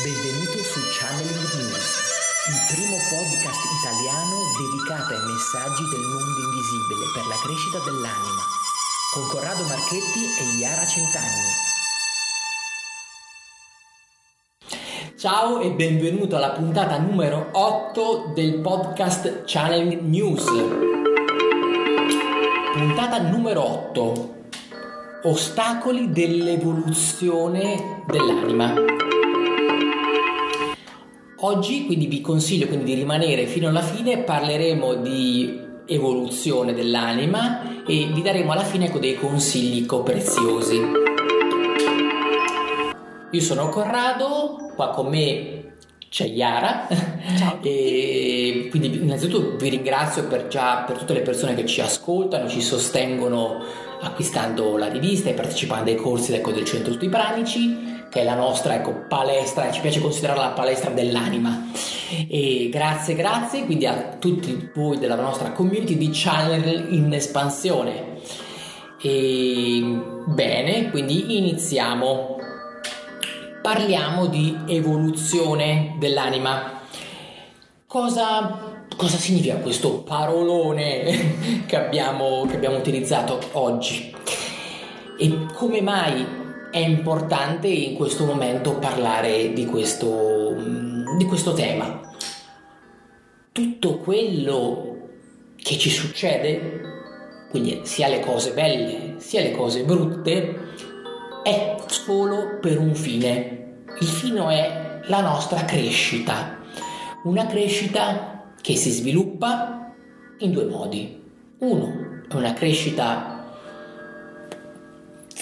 Benvenuto su Channeling News, il primo podcast italiano dedicato ai messaggi del mondo invisibile per la crescita dell'anima, con Corrado Marchetti e Iara Centanni. Ciao e benvenuto alla puntata numero 8 del podcast Channeling News. Puntata numero 8. Ostacoli dell'evoluzione dell'anima. Oggi quindi vi consiglio quindi di rimanere fino alla fine, parleremo di evoluzione dell'anima e vi daremo alla fine ecco, dei consigli preziosi. Io sono Corrado, qua con me c'è Yara. Ciao. e quindi innanzitutto vi ringrazio per, già, per tutte le persone che ci ascoltano, ci sostengono acquistando la rivista e partecipando ai corsi ecco, del Centro Studi Pranici che è la nostra ecco, palestra, ci piace considerarla la palestra dell'anima. E grazie, grazie quindi a tutti voi della nostra community di channel in espansione. E bene, quindi iniziamo. Parliamo di evoluzione dell'anima. Cosa, cosa significa questo parolone che abbiamo, che abbiamo utilizzato oggi? E come mai è importante in questo momento parlare di questo, di questo tema. Tutto quello che ci succede, quindi sia le cose belle sia le cose brutte, è solo per un fine. Il fine è la nostra crescita, una crescita che si sviluppa in due modi. Uno è una crescita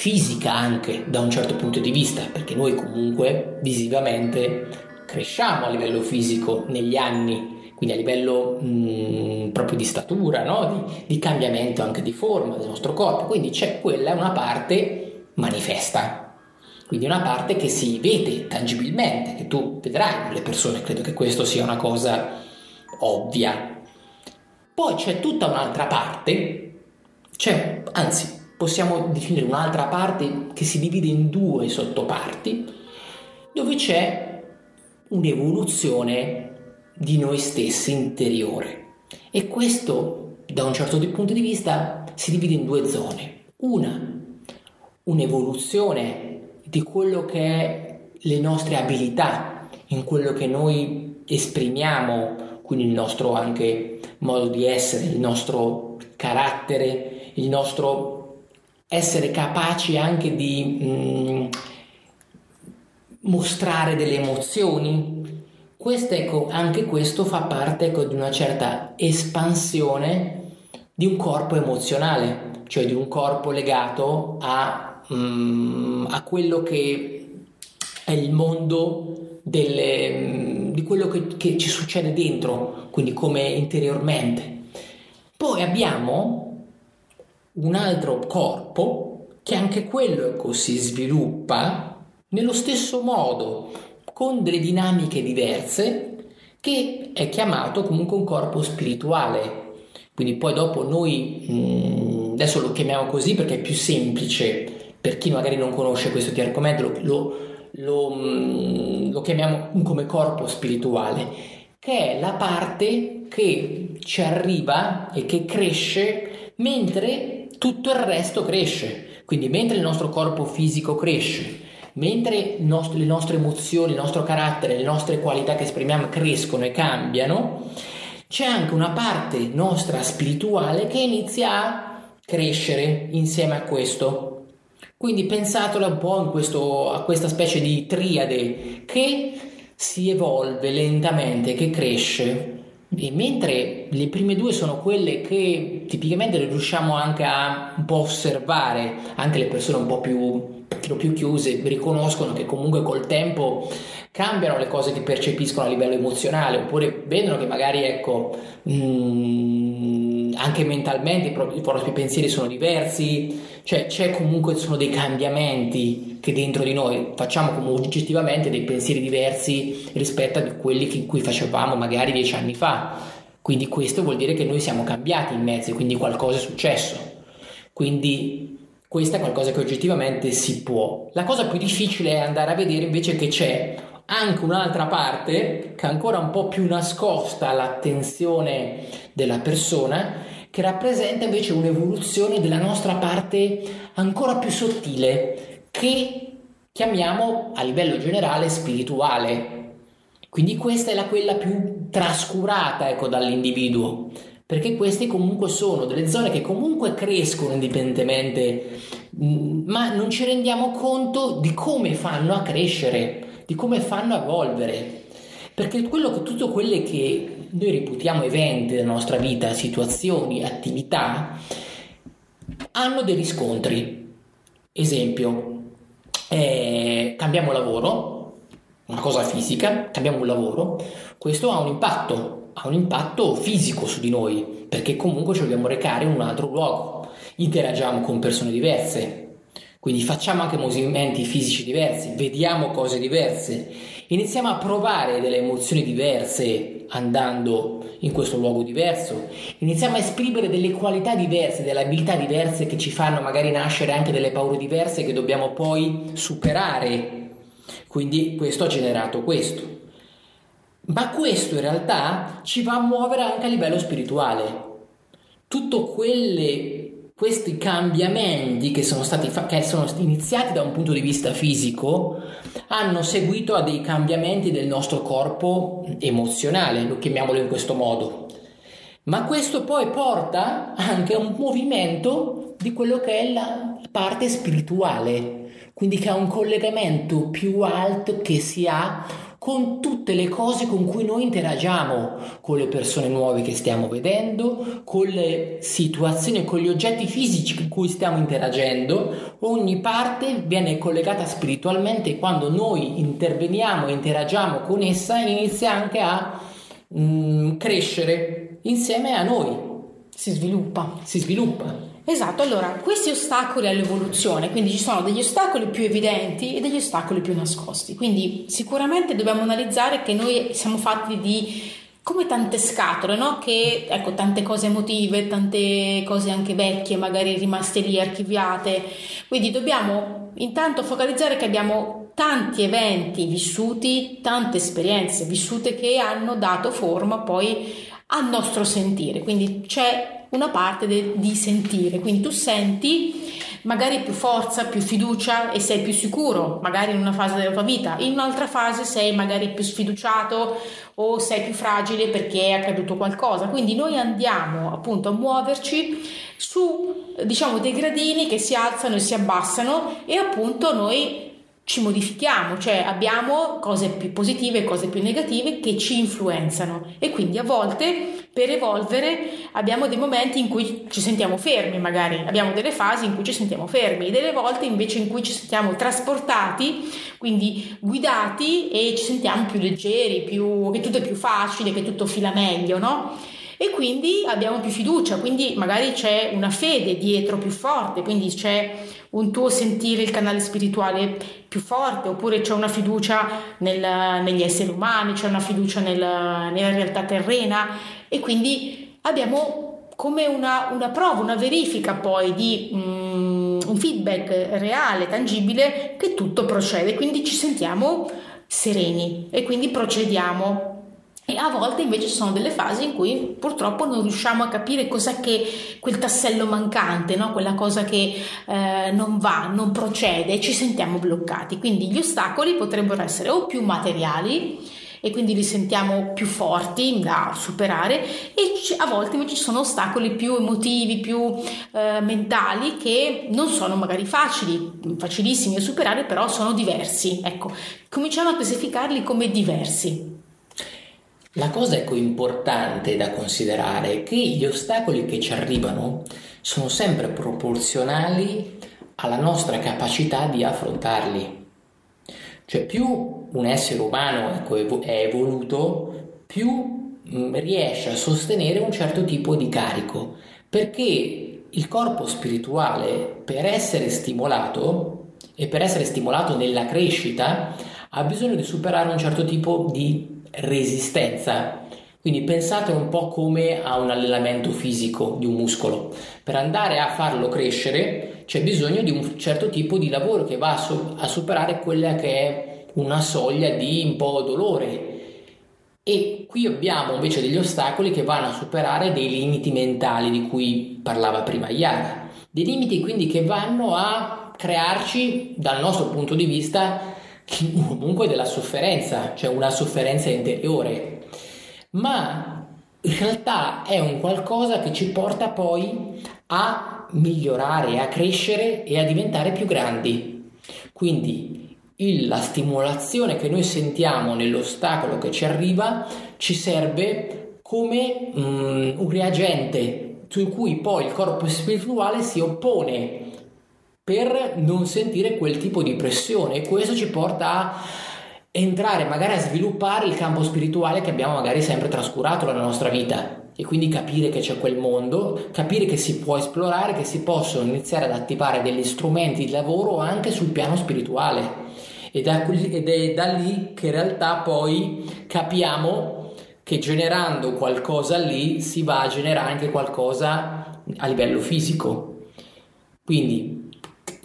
fisica anche da un certo punto di vista, perché noi comunque visivamente cresciamo a livello fisico negli anni, quindi a livello mh, mm, proprio di statura, no? di, di, cambiamento anche di forma del nostro corpo, quindi c'è quella, una parte manifesta, quindi una parte che si vede tangibilmente, che tu vedrai le persone, credo che questo sia una cosa ovvia. Poi c'è tutta un'altra parte, c'è, anzi possiamo definire un'altra parte che si divide in due sottoparti, dove c'è un'evoluzione di noi stessi interiore. E questo, da un certo punto di vista, si divide in due zone. Una, un'evoluzione di quello che è le nostre abilità, in quello che noi esprimiamo, quindi il nostro anche modo di essere, il nostro carattere, il nostro essere capaci anche di mh, mm, mostrare delle emozioni. Questo, ecco, anche questo fa parte ecco, di una certa espansione di un corpo emozionale, cioè di un corpo legato a, mh, mm, a quello che è il mondo delle, mh, di quello che, che ci succede dentro, quindi come interiormente. Poi abbiamo un altro corpo che anche quello ecco, si sviluppa nello stesso modo, con delle dinamiche diverse, che è chiamato comunque un corpo spirituale. Quindi poi dopo noi, mh, adesso lo chiamiamo così perché è più semplice, per chi magari non conosce questo di argomento, lo, lo, mh, lo chiamiamo come corpo spirituale, che è la parte che ci arriva e che cresce mentre tutto il resto cresce. Quindi mentre il nostro corpo fisico cresce, mentre nost- le nostre emozioni, il nostro carattere, le nostre qualità che esprimiamo crescono e cambiano, c'è anche una parte nostra spirituale che inizia a crescere insieme a questo. Quindi pensatela un po' questo, a questa specie di triade che si evolve lentamente, che cresce e mentre le prime due sono quelle che tipicamente riusciamo anche a un po' osservare, anche le persone un po' più, un più chiuse riconoscono che comunque col tempo cambiano le cose che percepiscono a livello emozionale, oppure vedono che magari ecco, mh, mm, anche mentalmente i propri, pensieri sono diversi, cioè c'è comunque sono dei cambiamenti che dentro di noi facciamo comunque oggettivamente dei pensieri diversi rispetto a quelli in cui facevamo magari dieci anni fa. Quindi questo vuol dire che noi siamo cambiati in mezzo, quindi qualcosa è successo. Quindi questo è qualcosa che oggettivamente si può. La cosa più difficile è andare a vedere invece che c'è anche un'altra parte che è ancora un po' più nascosta all'attenzione della persona, che rappresenta invece un'evoluzione della nostra parte ancora più sottile, che chiamiamo a livello generale spirituale. Quindi questa è la quella più trascurata ecco, dall'individuo, perché queste comunque sono delle zone che comunque crescono indipendentemente, mm, ma non ci rendiamo conto di come fanno a crescere, di come fanno a evolvere. Perché quello che, tutto quelle che noi reputiamo eventi della nostra vita, situazioni, attività, hanno dei riscontri. Esempio, eh, cambiamo lavoro, una cosa fisica, cambiamo un lavoro, questo ha un impatto, ha un impatto fisico su di noi, perché comunque ci dobbiamo recare in un altro luogo, interagiamo con persone diverse, quindi facciamo anche movimenti fisici diversi, vediamo cose diverse, iniziamo a provare delle emozioni diverse andando in questo luogo diverso, iniziamo a esprimere delle qualità diverse, delle abilità diverse che ci fanno magari nascere anche delle paure diverse che dobbiamo poi superare. Quindi questo ha generato questo. Ma questo in realtà ci va a muovere anche a livello spirituale. Tutto quelle questi cambiamenti che sono stati fa- che sono iniziati da un punto di vista fisico hanno seguito a dei cambiamenti del nostro corpo emozionale, lo chiamiamolo in questo modo. Ma questo poi porta anche a un movimento di quello che è la parte spirituale, quindi che ha un collegamento più alto che si ha con tutte le cose con cui noi interagiamo, con le persone nuove che stiamo vedendo, con le situazioni, con gli oggetti fisici con cui stiamo interagendo. Ogni parte viene collegata spiritualmente e quando noi interveniamo e interagiamo con essa inizia anche a mm, crescere insieme a noi. Si sviluppa. Si sviluppa. Esatto, allora questi ostacoli all'evoluzione, quindi ci sono degli ostacoli più evidenti e degli ostacoli più nascosti, quindi sicuramente dobbiamo analizzare che noi siamo fatti di come tante scatole, no? Che ecco, tante cose emotive, tante cose anche vecchie, magari rimaste lì archiviate. Quindi dobbiamo intanto focalizzare che abbiamo tanti eventi vissuti, tante esperienze vissute che hanno dato forma poi al nostro sentire. Quindi c'è una parte de, di sentire, quindi tu senti magari più forza, più fiducia e sei più sicuro, magari in una fase della tua vita, in un'altra fase sei magari più sfiduciato o sei più fragile perché è accaduto qualcosa. Quindi noi andiamo appunto a muoverci su diciamo dei gradini che si alzano e si abbassano e appunto noi ci modifichiamo, cioè abbiamo cose più positive e cose più negative che ci influenzano e quindi a volte per evolvere abbiamo dei momenti in cui ci sentiamo fermi, magari abbiamo delle fasi in cui ci sentiamo fermi e delle volte invece in cui ci sentiamo trasportati, quindi guidati e ci sentiamo più leggeri, più, che tutto è più facile, che tutto fila meglio, no? E quindi abbiamo più fiducia, quindi magari c'è una fede dietro più forte, quindi c'è un tuo sentire il canale spirituale più forte, oppure c'è una fiducia nel, negli esseri umani, c'è una fiducia nel, nella realtà terrena. E quindi abbiamo come una, una prova, una verifica poi di um, un feedback reale, tangibile, che tutto procede, quindi ci sentiamo sereni e quindi procediamo e a volte invece ci sono delle fasi in cui purtroppo non riusciamo a capire cos'è che quel tassello mancante, no? quella cosa che eh, non va, non procede e ci sentiamo bloccati. Quindi gli ostacoli potrebbero essere o più materiali e quindi li sentiamo più forti da superare e a volte invece ci sono ostacoli più emotivi, più eh, mentali che non sono magari facili, facilissimi da superare, però sono diversi. Ecco, cominciamo a classificarli come diversi. La cosa ecco importante da considerare è che gli ostacoli che ci arrivano sono sempre proporzionali alla nostra capacità di affrontarli. Cioè più un essere umano ecco, è evoluto, più mm, riesce a sostenere un certo tipo di carico, perché il corpo spirituale per essere stimolato e per essere stimolato nella crescita ha bisogno di superare un certo tipo di resistenza. Quindi pensate un po' come a un allenamento fisico di un muscolo. Per andare a farlo crescere c'è bisogno di un certo tipo di lavoro che va a, so- a superare quella che è una soglia di un po' dolore. E qui abbiamo invece degli ostacoli che vanno a superare dei limiti mentali di cui parlava prima Iara. Dei limiti quindi che vanno a crearci, dal nostro punto di vista, comunque della sofferenza, cioè una sofferenza interiore. Ma in realtà è un qualcosa che ci porta poi a migliorare, a crescere e a diventare più grandi. Quindi il, la stimolazione che noi sentiamo nell'ostacolo che ci arriva ci serve come um, un reagente su cui poi il corpo spirituale si oppone per non sentire quel tipo di pressione. E questo ci porta a entrare magari a sviluppare il campo spirituale che abbiamo magari sempre trascurato nella nostra vita. E quindi capire che c'è quel mondo, capire che si può esplorare, che si possono iniziare ad attivare degli strumenti di lavoro anche sul piano spirituale. Ed è da lì che in realtà poi capiamo che generando qualcosa lì si va a generare anche qualcosa a livello fisico. Quindi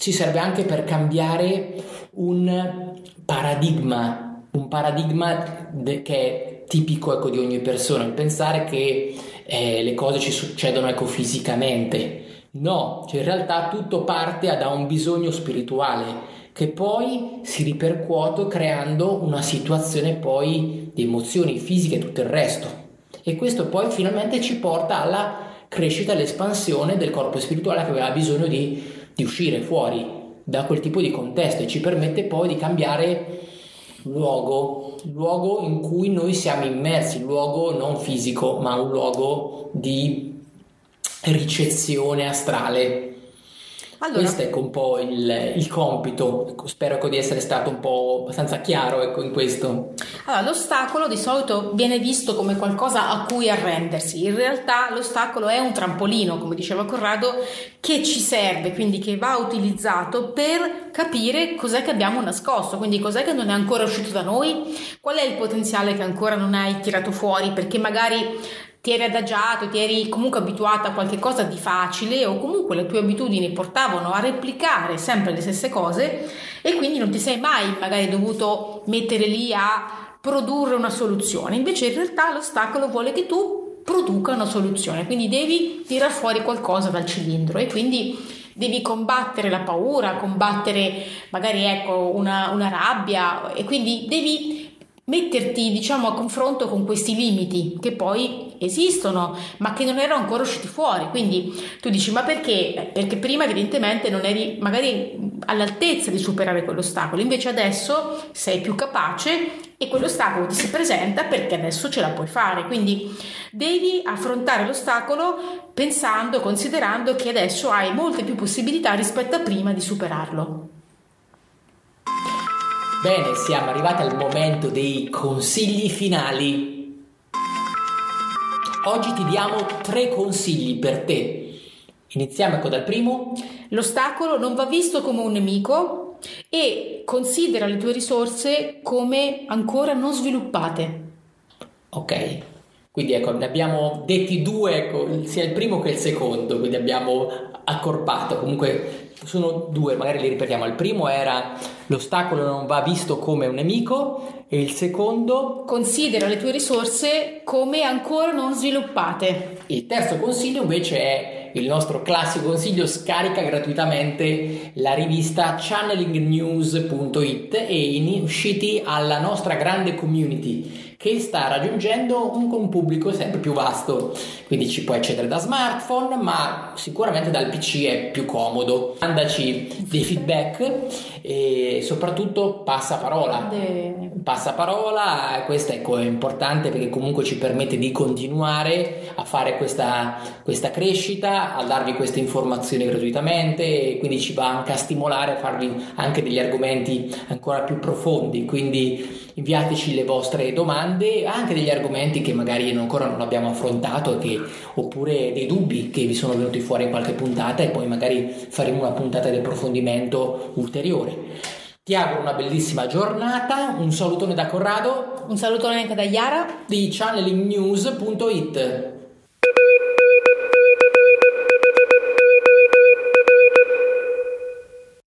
ci serve anche per cambiare un paradigma, un paradigma de- che è tipico ecco, di ogni persona, il pensare che eh, le cose ci succedono ecco, fisicamente. No, cioè in realtà tutto parte da un bisogno spirituale che poi si ripercuote creando una situazione poi di emozioni fisiche e tutto il resto. E questo poi finalmente ci porta alla crescita all'espansione del corpo spirituale che aveva bisogno di, di uscire fuori da quel tipo di contesto e ci permette poi di cambiare luogo, luogo in cui noi siamo immersi, luogo non fisico, ma un luogo di ricezione astrale allora, Questo è un po' il, il compito, ecco, spero ecco, di essere stato un po' abbastanza chiaro ecco, in questo. Allora, l'ostacolo di solito viene visto come qualcosa a cui arrendersi, in realtà l'ostacolo è un trampolino, come diceva Corrado, che ci serve, quindi che va utilizzato per capire cos'è che abbiamo nascosto, quindi cos'è che non è ancora uscito da noi, qual è il potenziale che ancora non hai tirato fuori, perché magari ti eri adagiato, ti eri comunque abituato a qualche cosa di facile o comunque le tue abitudini portavano a replicare sempre le stesse cose e quindi non ti sei mai magari dovuto mettere lì a produrre una soluzione. Invece in realtà l'ostacolo vuole che tu produca una soluzione, quindi devi tirar fuori qualcosa dal cilindro e quindi devi combattere la paura, combattere magari ecco una, una rabbia e quindi devi metterti diciamo a confronto con questi limiti che poi esistono ma che non erano ancora usciti fuori. Quindi tu dici ma perché? Perché prima evidentemente non eri magari all'altezza di superare quell'ostacolo. Invece adesso sei più capace e quell'ostacolo ti si presenta perché adesso ce la puoi fare. Quindi devi affrontare l'ostacolo pensando considerando che adesso hai molte più possibilità rispetto a prima di superarlo Bene, siamo arrivati al momento dei consigli finali. Oggi ti diamo tre consigli per te. Iniziamo ecco dal primo. L'ostacolo non va visto come un nemico e considera le tue risorse come ancora non sviluppate. Ok, quindi ecco, ne abbiamo detti due, ecco, sia il primo che il secondo, quindi abbiamo accorpato. Comunque sono due, magari li ripetiamo. Il primo era l'ostacolo non va visto come un nemico e il secondo considera le tue risorse come ancora non sviluppate. Il terzo consiglio invece è il nostro classico consiglio scarica gratuitamente la rivista channelingnews.it e usciti alla nostra grande community che sta raggiungendo un, un, pubblico sempre più vasto. Quindi ci puoi accedere da smartphone, ma sicuramente dal PC è più comodo. Mandaci dei feedback e soprattutto passa parola. Passa parola, questo ecco, è importante perché comunque ci permette di continuare a fare questa, questa crescita, a darvi queste informazioni gratuitamente e quindi ci va anche a stimolare a farvi anche degli argomenti ancora più profondi. Quindi inviateci le vostre domande, anche degli argomenti che magari ancora non abbiamo affrontato che, oppure dei dubbi che vi sono venuti fuori in qualche puntata e poi magari faremo una puntata di approfondimento ulteriore. Ti auguro una bellissima giornata, un salutone da Corrado, un salutone anche da Yara di channelingnews.it.